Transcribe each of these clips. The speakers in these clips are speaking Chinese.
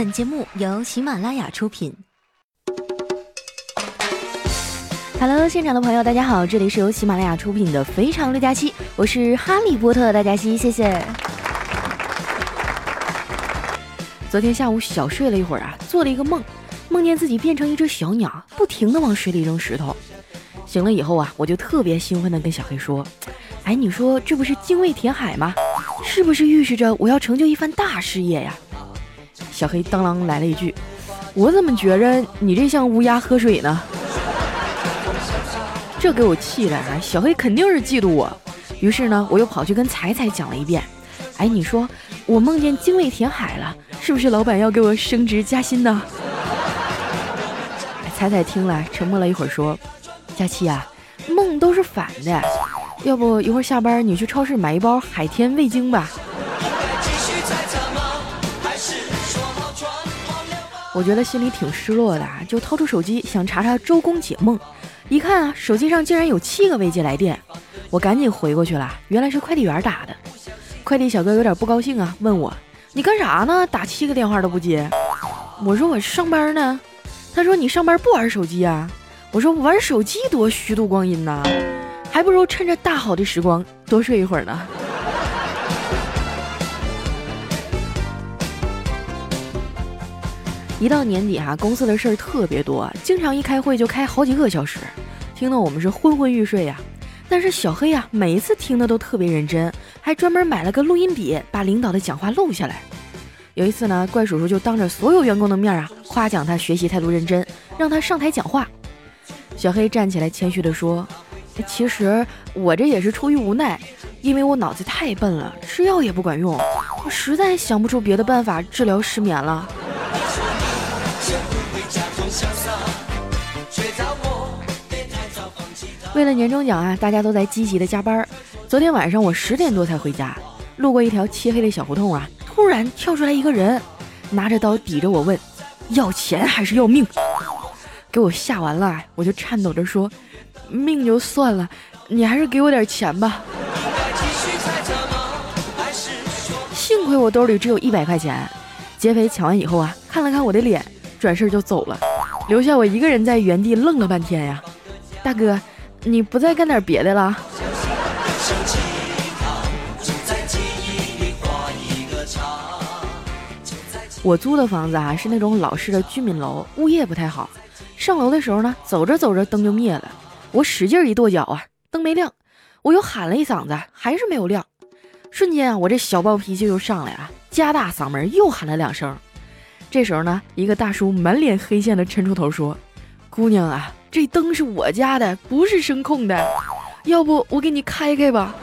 本节目由喜马拉雅出品。Hello，现场的朋友，大家好，这里是由喜马拉雅出品的《非常六加七》，我是哈利波特大家西，谢谢。昨天下午小睡了一会儿啊，做了一个梦，梦见自己变成一只小鸟，不停的往水里扔石头。醒了以后啊，我就特别兴奋的跟小黑说：“哎，你说这不是精卫填海吗？是不是预示着我要成就一番大事业呀？”小黑当啷来了一句：“我怎么觉着你这像乌鸦喝水呢？”这给我气的啊！小黑肯定是嫉妒我，于是呢，我又跑去跟彩彩讲了一遍。哎，你说我梦见精卫填海了，是不是老板要给我升职加薪呢？彩彩听了，沉默了一会儿，说：“佳期啊，梦都是反的，要不一会儿下班你去超市买一包海天味精吧。”我觉得心里挺失落的，就掏出手机想查查周公解梦。一看啊，手机上竟然有七个未接来电，我赶紧回过去了，原来是快递员打的。快递小哥有点不高兴啊，问我：“你干啥呢？打七个电话都不接？”我说：“我上班呢。”他说：“你上班不玩手机啊？”我说：“玩手机多虚度光阴呐，还不如趁着大好的时光多睡一会儿呢。”一到年底哈，公司的事儿特别多，经常一开会就开好几个小时，听得我们是昏昏欲睡呀。但是小黑呀，每一次听的都特别认真，还专门买了个录音笔，把领导的讲话录下来。有一次呢，怪叔叔就当着所有员工的面啊，夸奖他学习态度认真，让他上台讲话。小黑站起来谦虚地说：“其实我这也是出于无奈，因为我脑子太笨了，吃药也不管用，我实在想不出别的办法治疗失眠了。”为了年终奖啊，大家都在积极的加班。昨天晚上我十点多才回家，路过一条漆黑的小胡同啊，突然跳出来一个人，拿着刀抵着我问：“要钱还是要命？”给我吓完了，我就颤抖着说：“命就算了，你还是给我点钱吧。”幸亏我兜里只有一百块钱。劫匪抢完以后啊，看了看我的脸，转身就走了，留下我一个人在原地愣了半天呀。大哥。你不再干点别的了？我租的房子啊是那种老式的居民楼，物业不太好。上楼的时候呢，走着走着灯就灭了，我使劲一跺脚啊，灯没亮。我又喊了一嗓子，还是没有亮。瞬间啊，我这小暴脾气又上来了，加大嗓门又喊了两声。这时候呢，一个大叔满脸黑线的抻出头说：“姑娘啊。”这灯是我家的，不是声控的，要不我给你开开吧。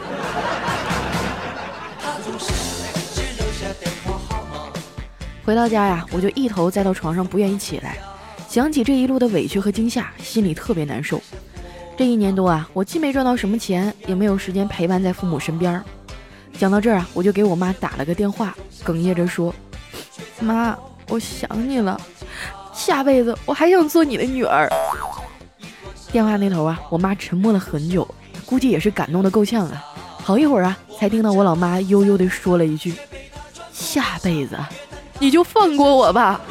回到家呀，我就一头栽到床上，不愿意起来。想起这一路的委屈和惊吓，心里特别难受。这一年多啊，我既没赚到什么钱，也没有时间陪伴在父母身边。讲到这儿啊，我就给我妈打了个电话，哽咽着说：“妈，我想你了，下辈子我还想做你的女儿。”电话那头啊，我妈沉默了很久，估计也是感动的够呛啊。好一会儿啊，才听到我老妈悠悠地说了一句：“下辈子你就放过我吧。”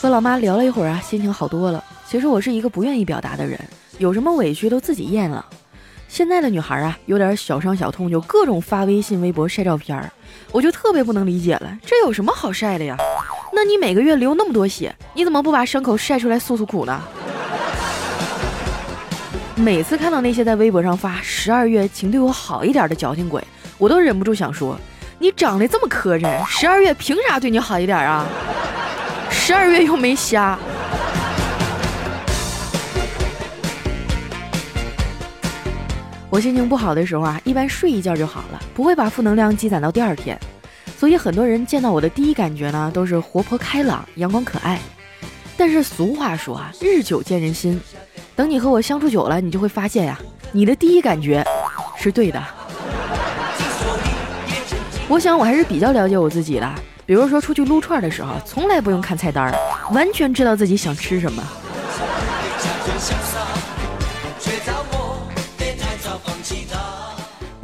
和老妈聊了一会儿啊，心情好多了。其实我是一个不愿意表达的人，有什么委屈都自己咽了。现在的女孩啊，有点小伤小痛就各种发微信、微博晒照片，我就特别不能理解了，这有什么好晒的呀？那你每个月流那么多血，你怎么不把伤口晒出来诉诉苦呢？每次看到那些在微博上发“十二月请对我好一点”的矫情鬼，我都忍不住想说：你长得这么磕碜，十二月凭啥对你好一点啊？十二月又没瞎。我心情不好的时候啊，一般睡一觉就好了，不会把负能量积攒到第二天。所以很多人见到我的第一感觉呢，都是活泼开朗、阳光可爱。但是俗话说啊，日久见人心。等你和我相处久了，你就会发现呀，你的第一感觉是对的。我想我还是比较了解我自己的。比如说出去撸串的时候，从来不用看菜单，完全知道自己想吃什么。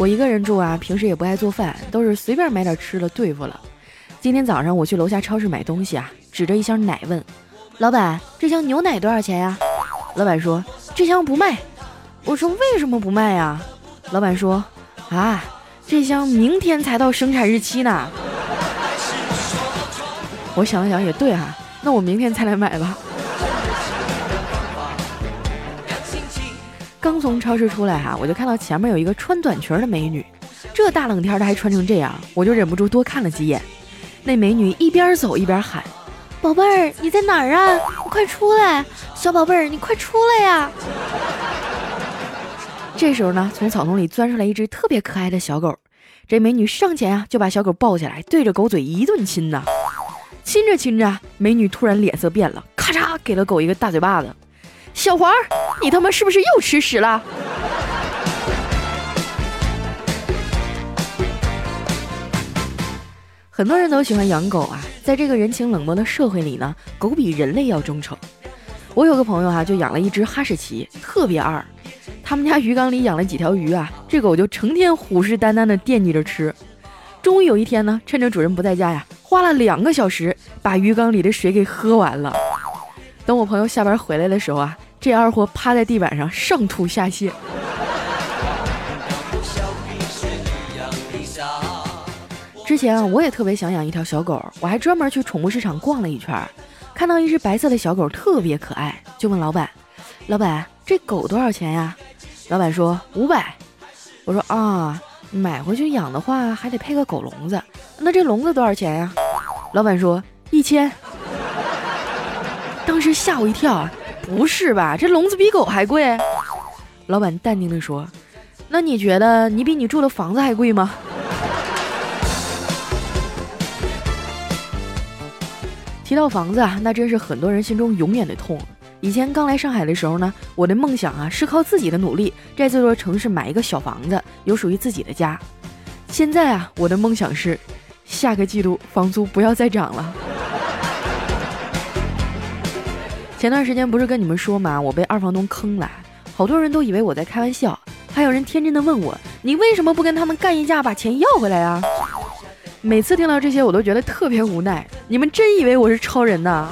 我一个人住啊，平时也不爱做饭，都是随便买点吃的对付了。今天早上我去楼下超市买东西啊，指着一箱奶问老板：“这箱牛奶多少钱呀？”老板说：“这箱不卖。”我说：“为什么不卖呀？”老板说：“啊，这箱明天才到生产日期呢。”我想了想也对哈，那我明天才来买吧。刚从超市出来哈，我就看到前面有一个穿短裙的美女，这大冷天的还穿成这样，我就忍不住多看了几眼。那美女一边走一边喊：“宝贝儿，你在哪儿啊？你快出来！小宝贝儿，你快出来呀！”这时候呢，从草丛里钻出来一只特别可爱的小狗，这美女上前啊就把小狗抱起来，对着狗嘴一顿亲呐。亲着亲着，美女突然脸色变了，咔嚓给了狗一个大嘴巴子。小黄，你他妈是不是又吃屎了？很多人都喜欢养狗啊，在这个人情冷漠的社会里呢，狗比人类要忠诚。我有个朋友啊，就养了一只哈士奇，特别二。他们家鱼缸里养了几条鱼啊，这狗就成天虎视眈眈的惦记着吃。终于有一天呢，趁着主人不在家呀，花了两个小时把鱼缸里的水给喝完了。等我朋友下班回来的时候啊，这二货趴在地板上上吐下泻。之前啊，我也特别想养一条小狗，我还专门去宠物市场逛了一圈，看到一只白色的小狗特别可爱，就问老板：“老板，这狗多少钱呀？”老板说：“五百。”我说：“啊，买回去养的话还得配个狗笼子，那这笼子多少钱呀？”老板说：“一千。”当时吓我一跳啊！不是吧？这笼子比狗还贵？老板淡定地说：“那你觉得你比你住的房子还贵吗？”提到房子啊，那真是很多人心中永远的痛。以前刚来上海的时候呢，我的梦想啊是靠自己的努力，在这座城市买一个小房子，有属于自己的家。现在啊，我的梦想是下个季度房租不要再涨了。前段时间不是跟你们说嘛，我被二房东坑了，好多人都以为我在开玩笑，还有人天真的问我，你为什么不跟他们干一架，把钱要回来啊？每次听到这些，我都觉得特别无奈。你们真以为我是超人呐？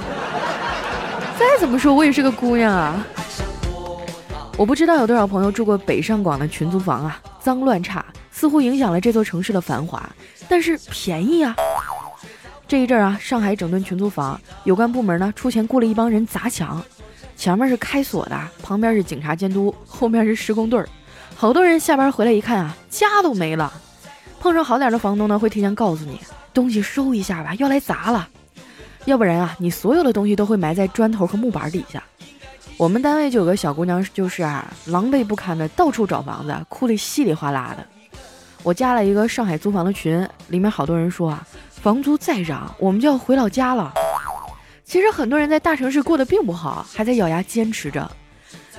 再怎么说，我也是个姑娘啊。我不知道有多少朋友住过北上广的群租房啊，脏乱差，似乎影响了这座城市的繁华，但是便宜啊。这一阵儿啊，上海整顿群租房，有关部门呢出钱雇了一帮人砸墙，前面是开锁的，旁边是警察监督，后面是施工队儿，好多人下班回来一看啊，家都没了。碰上好点的房东呢，会提前告诉你东西收一下吧，要来砸了，要不然啊，你所有的东西都会埋在砖头和木板底下。我们单位就有个小姑娘，就是啊，狼狈不堪的到处找房子，哭得稀里哗啦的。我加了一个上海租房的群，里面好多人说啊。房租再涨，我们就要回老家了。其实很多人在大城市过得并不好，还在咬牙坚持着。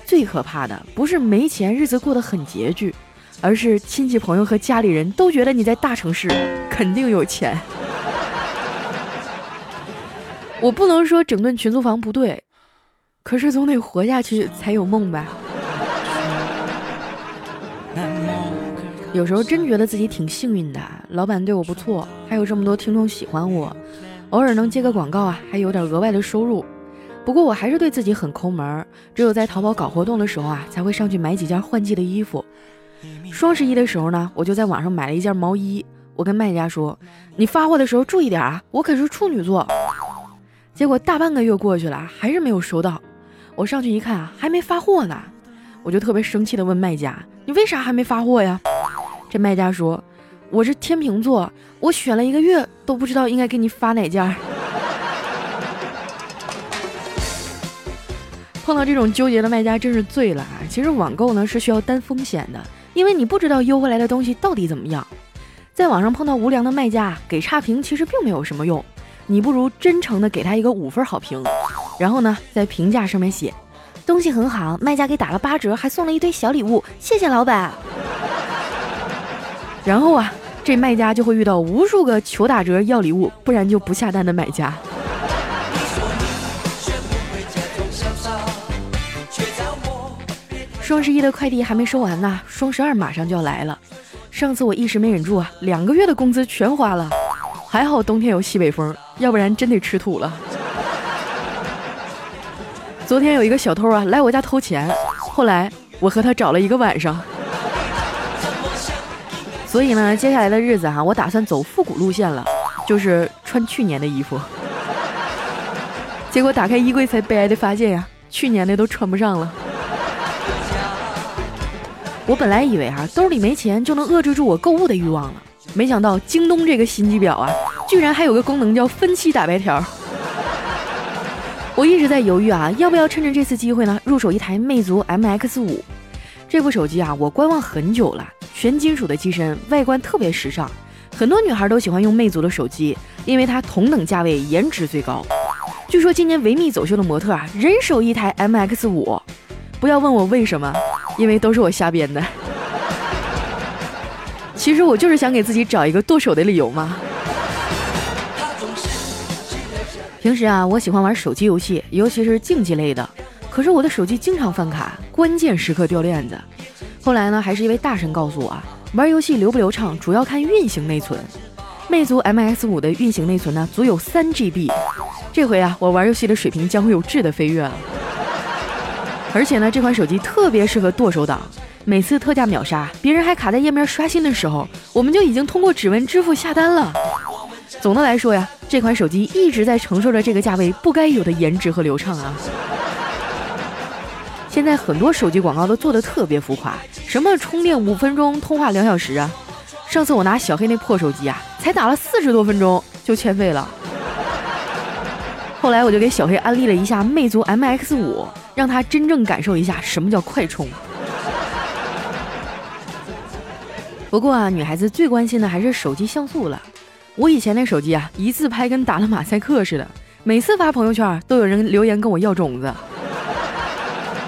最可怕的不是没钱，日子过得很拮据，而是亲戚朋友和家里人都觉得你在大城市肯定有钱。我不能说整顿群租房不对，可是总得活下去才有梦吧。有时候真觉得自己挺幸运的，老板对我不错，还有这么多听众喜欢我，偶尔能接个广告啊，还有点额外的收入。不过我还是对自己很抠门，只有在淘宝搞活动的时候啊，才会上去买几件换季的衣服。双十一的时候呢，我就在网上买了一件毛衣，我跟卖家说：“你发货的时候注意点啊，我可是处女座。”结果大半个月过去了，还是没有收到。我上去一看啊，还没发货呢，我就特别生气的问卖家：“你为啥还没发货呀？”这卖家说：“我是天秤座，我选了一个月都不知道应该给你发哪件。”碰到这种纠结的卖家真是醉了啊！其实网购呢是需要担风险的，因为你不知道邮回来的东西到底怎么样。在网上碰到无良的卖家，给差评其实并没有什么用，你不如真诚的给他一个五分好评，然后呢在评价上面写：“东西很好，卖家给打了八折，还送了一堆小礼物，谢谢老板。”然后啊，这卖家就会遇到无数个求打折要礼物，不然就不下单的买家。双十一的快递还没收完呢，双十二马上就要来了。上次我一时没忍住啊，两个月的工资全花了。还好冬天有西北风，要不然真得吃土了。昨天有一个小偷啊来我家偷钱，后来我和他找了一个晚上。所以呢，接下来的日子哈，我打算走复古路线了，就是穿去年的衣服。结果打开衣柜才悲哀的发现呀，去年的都穿不上了。我本来以为哈兜里没钱就能遏制住我购物的欲望了，没想到京东这个心机婊啊，居然还有个功能叫分期打白条。我一直在犹豫啊，要不要趁着这次机会呢，入手一台魅族 MX 五。这部手机啊，我观望很久了，全金属的机身，外观特别时尚，很多女孩都喜欢用魅族的手机，因为它同等价位颜值最高。据说今年维密走秀的模特啊，人手一台 MX 五。不要问我为什么，因为都是我瞎编的。其实我就是想给自己找一个剁手的理由嘛。平时啊，我喜欢玩手机游戏，尤其是竞技类的。可是我的手机经常犯卡，关键时刻掉链子。后来呢，还是一位大神告诉我啊，玩游戏流不流畅，主要看运行内存。魅族 MX 五的运行内存呢，足有三 GB。这回啊，我玩游戏的水平将会有质的飞跃了。而且呢，这款手机特别适合剁手党。每次特价秒杀，别人还卡在页面刷新的时候，我们就已经通过指纹支付下单了。总的来说呀，这款手机一直在承受着这个价位不该有的颜值和流畅啊。现在很多手机广告都做的特别浮夸，什么充电五分钟，通话两小时啊。上次我拿小黑那破手机啊，才打了四十多分钟就欠费了。后来我就给小黑安利了一下魅族 MX 五，让他真正感受一下什么叫快充。不过啊，女孩子最关心的还是手机像素了。我以前那手机啊，一自拍跟打了马赛克似的，每次发朋友圈都有人留言跟我要种子。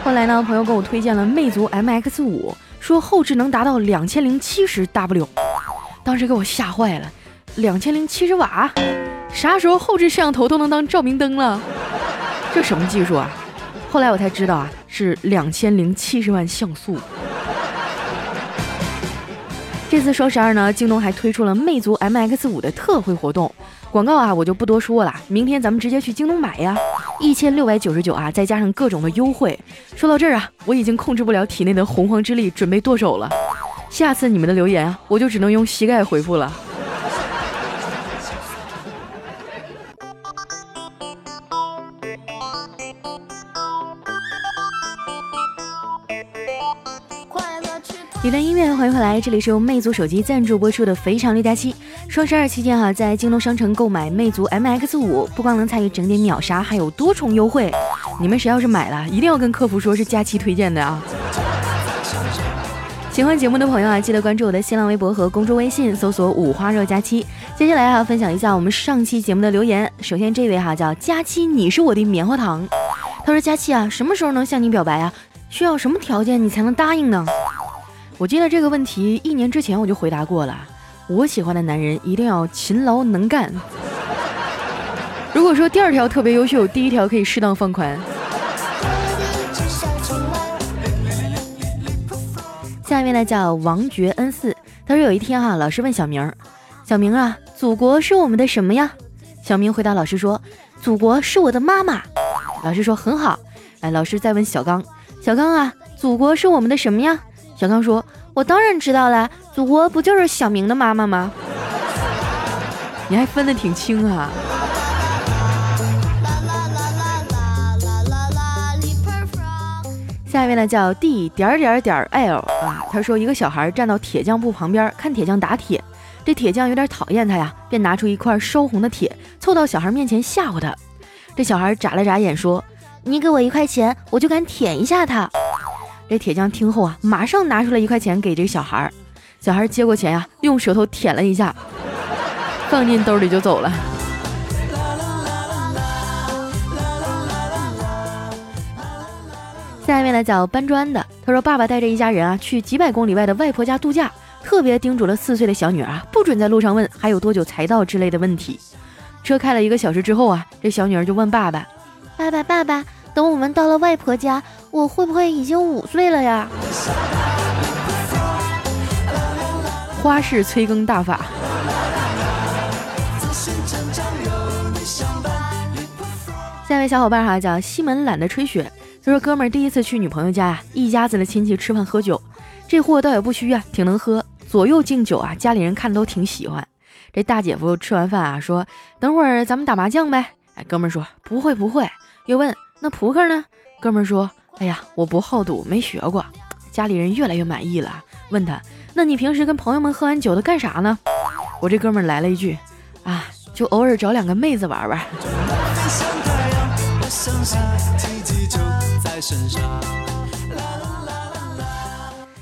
后来呢，朋友给我推荐了魅族 MX 五，说后置能达到两千零七十 W，当时给我吓坏了，两千零七十瓦，啥时候后置摄像头都能当照明灯了？这什么技术啊？后来我才知道啊，是两千零七十万像素。这次双十二呢，京东还推出了魅族 MX 五的特惠活动，广告啊我就不多说了，明天咱们直接去京东买呀，一千六百九十九啊，再加上各种的优惠。说到这儿啊，我已经控制不了体内的洪荒之力，准备剁手了。下次你们的留言啊，我就只能用膝盖回复了。段音乐，欢迎回来，这里是由魅族手机赞助播出的《非常六加七》。双十二期间哈，在京东商城购买魅族 MX 五，不光能参与整点秒杀，还有多重优惠。你们谁要是买了，一定要跟客服说是佳期推荐的啊！喜欢节目的朋友啊，记得关注我的新浪微博和公众微信，搜索“五花肉佳期”。接下来啊，分享一下我们上期节目的留言。首先这位哈叫佳期，你是我的棉花糖。他说：“佳期啊，什么时候能向你表白啊？需要什么条件你才能答应呢？”我记得这个问题一年之前我就回答过了。我喜欢的男人一定要勤劳能干。如果说第二条特别优秀，第一条可以适当放宽。下面呢叫王爵恩四，他说有一天哈，老师问小明，小明啊，祖国是我们的什么呀？小明回答老师说，祖国是我的妈妈。老师说很好。哎，老师再问小刚，小刚啊，祖国是我们的什么呀？小刚说：“我当然知道啦，祖国不就是小明的妈妈吗？你还分得挺清啊。”下一位呢叫 D 点点点 L 啊，他说一个小孩站到铁匠铺旁边看铁匠打铁，这铁匠有点讨厌他呀，便拿出一块烧红的铁，凑到小孩面前吓唬他。这小孩眨了眨眼说：“你给我一块钱，我就敢舔一下他。”这铁匠听后啊，马上拿出了一块钱给这个小孩儿。小孩接过钱呀，用舌头舔了一下，放进兜里就走了。下一位呢叫搬砖的，他说：“爸爸带着一家人啊去几百公里外的外婆家度假，特别叮嘱了四岁的小女儿啊，不准在路上问还有多久才到之类的问题。”车开了一个小时之后啊，这小女儿就问爸爸：“爸爸，爸爸。”等我们到了外婆家，我会不会已经五岁了呀？花式催更大法。下一位小伙伴哈叫西门懒得吹雪，他说哥们儿第一次去女朋友家呀，一家子的亲戚吃饭喝酒，这货倒也不虚啊，挺能喝，左右敬酒啊，家里人看都挺喜欢。这大姐夫吃完饭啊，说等会儿咱们打麻将呗。哎，哥们儿说不会不会，又问那扑克呢？哥们儿说哎呀，我不好赌，没学过。家里人越来越满意了，问他那你平时跟朋友们喝完酒都干啥呢？我这哥们儿来了一句啊，就偶尔找两个妹子玩玩。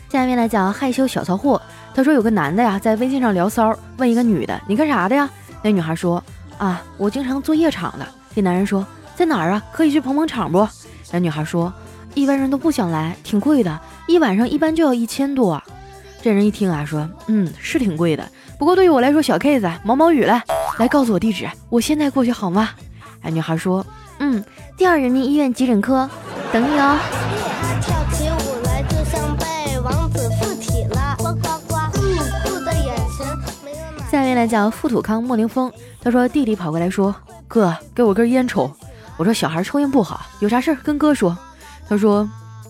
下面来讲害羞小骚货。他说有个男的呀，在微信上聊骚，问一个女的你干啥的呀？那女孩说啊，我经常做夜场的。这男人说在哪儿啊？可以去捧捧场不？那女孩说一般人都不想来，挺贵的，一晚上一般就要一千多。这人一听啊，说嗯是挺贵的，不过对于我来说小 case，毛毛雨了。来告诉我地址，我现在过去好吗？哎，女孩说嗯。第二人民医院急诊科，等你哦。下面来讲富土康莫凌峰，他说弟弟跑过来说：“哥，给我根烟抽。”我说：“小孩抽烟不好，有啥事儿跟哥说。”他说：“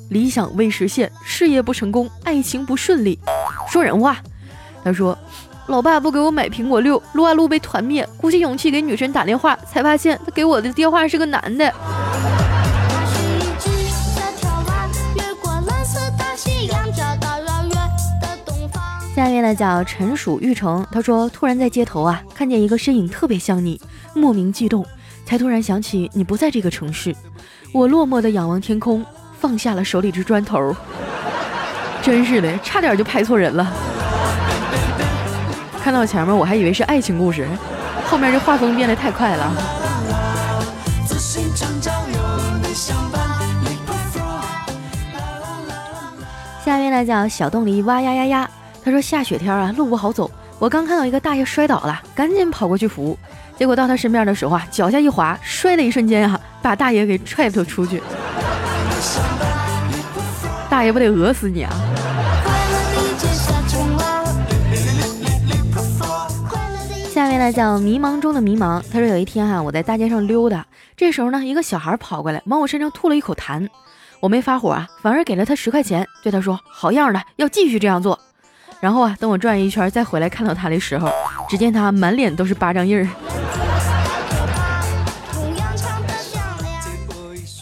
理想未实现，事业不成功，爱情不顺利。”说人话。他说。老爸不给我买苹果六，撸啊撸被团灭，鼓起勇气给女神打电话，才发现他给我的电话是个男的。下面呢叫陈蜀玉成，他说突然在街头啊看见一个身影特别像你，莫名激动，才突然想起你不在这个城市，我落寞的仰望天空，放下了手里这砖头，真是的，差点就拍错人了。看到前面我还以为是爱情故事，后面这画风变得太快了。下面来讲小洞里哇呀呀呀，他说下雪天啊路不好走，我刚看到一个大爷摔倒了，赶紧跑过去扶，结果到他身边的时候啊脚下一滑，摔的一瞬间啊把大爷给踹了出去，大爷不得讹死你啊！下面呢叫迷茫中的迷茫。他说有一天哈，我在大街上溜达，这时候呢，一个小孩跑过来，往我身上吐了一口痰。我没发火啊，反而给了他十块钱，对他说：“好样的，要继续这样做。”然后啊，等我转一圈再回来看到他的时候，只见他满脸都是巴掌印儿。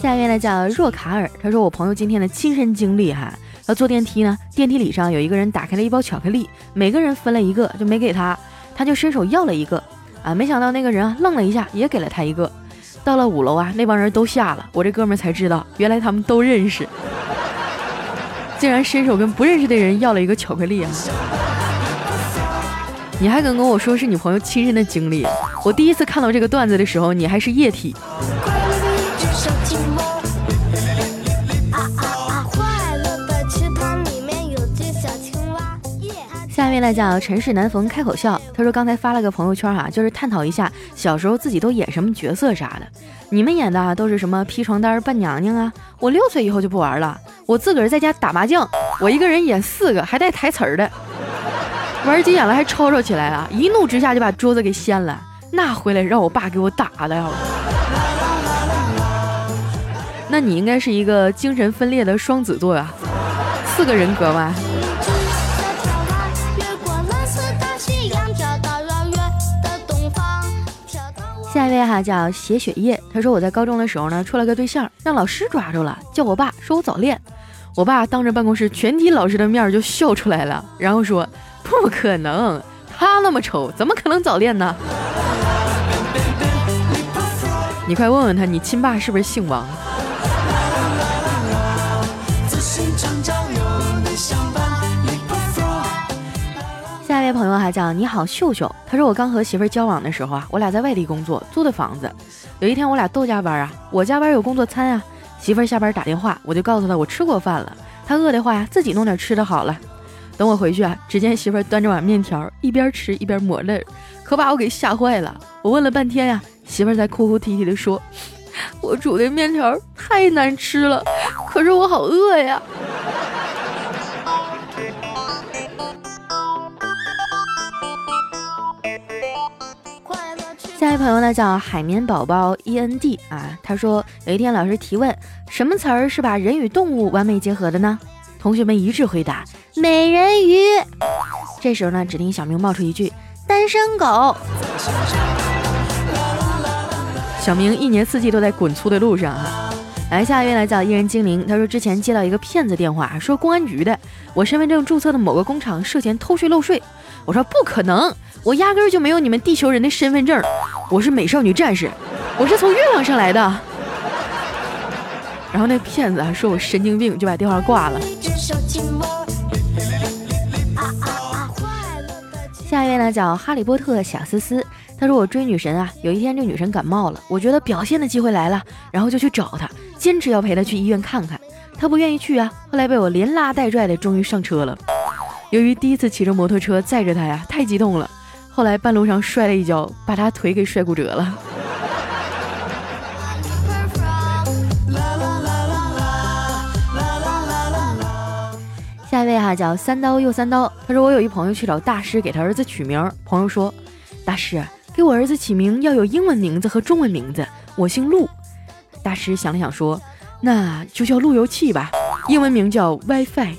下面呢叫若卡尔。他说我朋友今天的亲身经历哈，要坐电梯呢，电梯里上有一个人打开了一包巧克力，每个人分了一个，就没给他。他就伸手要了一个，啊，没想到那个人啊愣了一下，也给了他一个。到了五楼啊，那帮人都下了，我这哥们才知道，原来他们都认识，竟然伸手跟不认识的人要了一个巧克力啊！你还敢跟我说是你朋友亲身的经历？我第一次看到这个段子的时候，你还是液体。下面来讲尘世难逢开口笑。他说刚才发了个朋友圈哈，就是探讨一下小时候自己都演什么角色啥的。你们演的啊都是什么披床单扮娘娘啊？我六岁以后就不玩了，我自个儿在家打麻将，我一个人演四个还带台词儿的。玩急眼了还吵吵起来了，一怒之下就把桌子给掀了。那回来让我爸给我打的。那你应该是一个精神分裂的双子座呀，四个人格吧。下一位哈叫写雪夜，他说我在高中的时候呢处了个对象，让老师抓住了，叫我爸说我早恋，我爸当着办公室全体老师的面就笑出来了，然后说不可能，他那么丑，怎么可能早恋呢？你快问问他，你亲爸是不是姓王？位朋友还叫你好秀秀，他说我刚和媳妇交往的时候啊，我俩在外地工作，租的房子。有一天我俩都加班啊，我加班有工作餐啊，媳妇下班打电话，我就告诉她我吃过饭了，她饿的话呀，自己弄点吃的好了。等我回去啊，只见媳妇端着碗面条，一边吃一边抹泪，可把我给吓坏了。我问了半天呀，媳妇在哭哭啼啼的说，我煮的面条太难吃了，可是我好饿呀。下一位朋友呢叫海绵宝宝 E N D 啊，他说有一天老师提问，什么词儿是把人与动物完美结合的呢？同学们一致回答美人鱼。这时候呢，只听小明冒出一句单身狗。小明一年四季都在滚粗的路上啊。来，下一位来叫一人精灵，他说之前接到一个骗子电话，说公安局的，我身份证注册的某个工厂涉嫌偷税漏税。我说不可能。我压根儿就没有你们地球人的身份证，我是美少女战士，我是从月亮上来的。然后那骗子还说我神经病，就把电话挂了。下一位呢叫哈利波特小思思，他说我追女神啊，有一天这女神感冒了，我觉得表现的机会来了，然后就去找她，坚持要陪她去医院看看，她不愿意去啊，后来被我连拉带拽的，终于上车了。由于第一次骑着摩托车载着她呀，太激动了。后来半路上摔了一跤，把他腿给摔骨折了。下一位哈叫三刀又三刀，他说我有一朋友去找大师给他儿子取名，朋友说大师给我儿子起名要有英文名字和中文名字，我姓陆。大师想了想说，那就叫路由器吧，英文名叫 WiFi。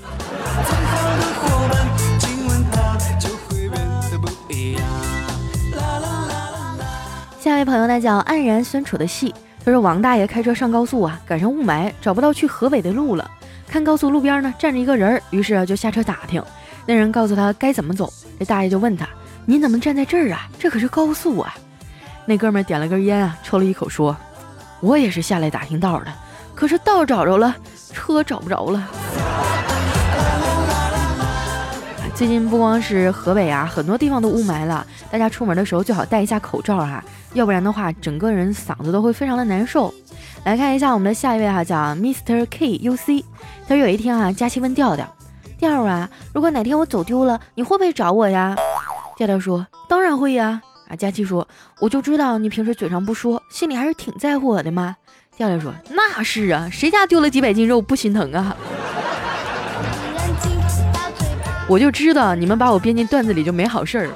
下一位朋友呢叫黯然酸楚的戏，他说王大爷开车上高速啊，赶上雾霾，找不到去河北的路了。看高速路边呢站着一个人，于是就下车打听。那人告诉他该怎么走，这大爷就问他：“您怎么站在这儿啊？这可是高速啊！”那哥们点了根烟啊，抽了一口说：“我也是下来打听道的，可是道找着了，车找不着了。”最近不光是河北啊，很多地方都雾霾了。大家出门的时候最好戴一下口罩哈，要不然的话，整个人嗓子都会非常的难受。来看一下我们的下一位哈，叫 Mr K U C。他说有一天啊，佳期问调调：“调啊，如果哪天我走丢了，你会不会找我呀？”调调说：“当然会呀。”啊，佳期说：“我就知道你平时嘴上不说，心里还是挺在乎我的嘛。”调调说：“那是啊，谁家丢了几百斤肉不心疼啊？”我就知道你们把我编进段子里就没好事儿。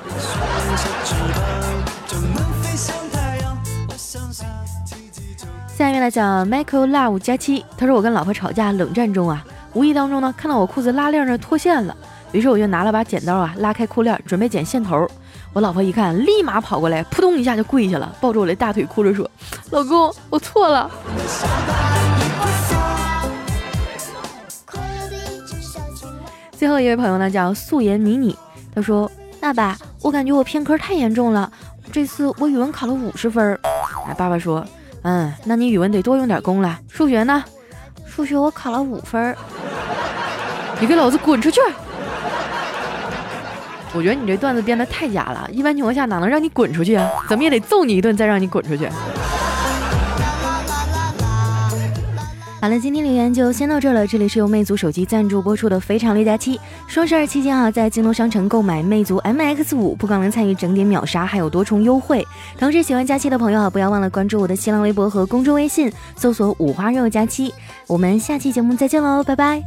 下面来讲 Michael Love 加七，他说我跟老婆吵架，冷战中啊，无意当中呢看到我裤子拉链那脱线了，于是我就拿了把剪刀啊拉开裤链，准备剪线头。我老婆一看，立马跑过来，扑通一下就跪下了，抱着我的大腿哭着说：“老公，我错了。”最后一位朋友呢，叫素颜迷你。他说：“爸爸，我感觉我偏科太严重了，这次我语文考了五十分。”哎，爸爸说：“嗯，那你语文得多用点功了。数学呢？数学我考了五分。你给老子滚出去！我觉得你这段子编的太假了，一般情况下哪能让你滚出去啊？怎么也得揍你一顿，再让你滚出去。”好了，今天留言就先到这了。这里是由魅族手机赞助播出的《非常六加七》双十二期间啊，在京东商城购买魅族 MX 五，不光能参与整点秒杀，还有多重优惠。同时，喜欢佳期的朋友啊，不要忘了关注我的新浪微博和公众微信，搜索“五花肉佳期”。我们下期节目再见喽，拜拜。